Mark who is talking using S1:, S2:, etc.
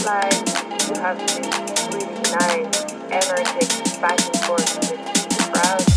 S1: realize you have this really nice energetic back and forth with the crowd.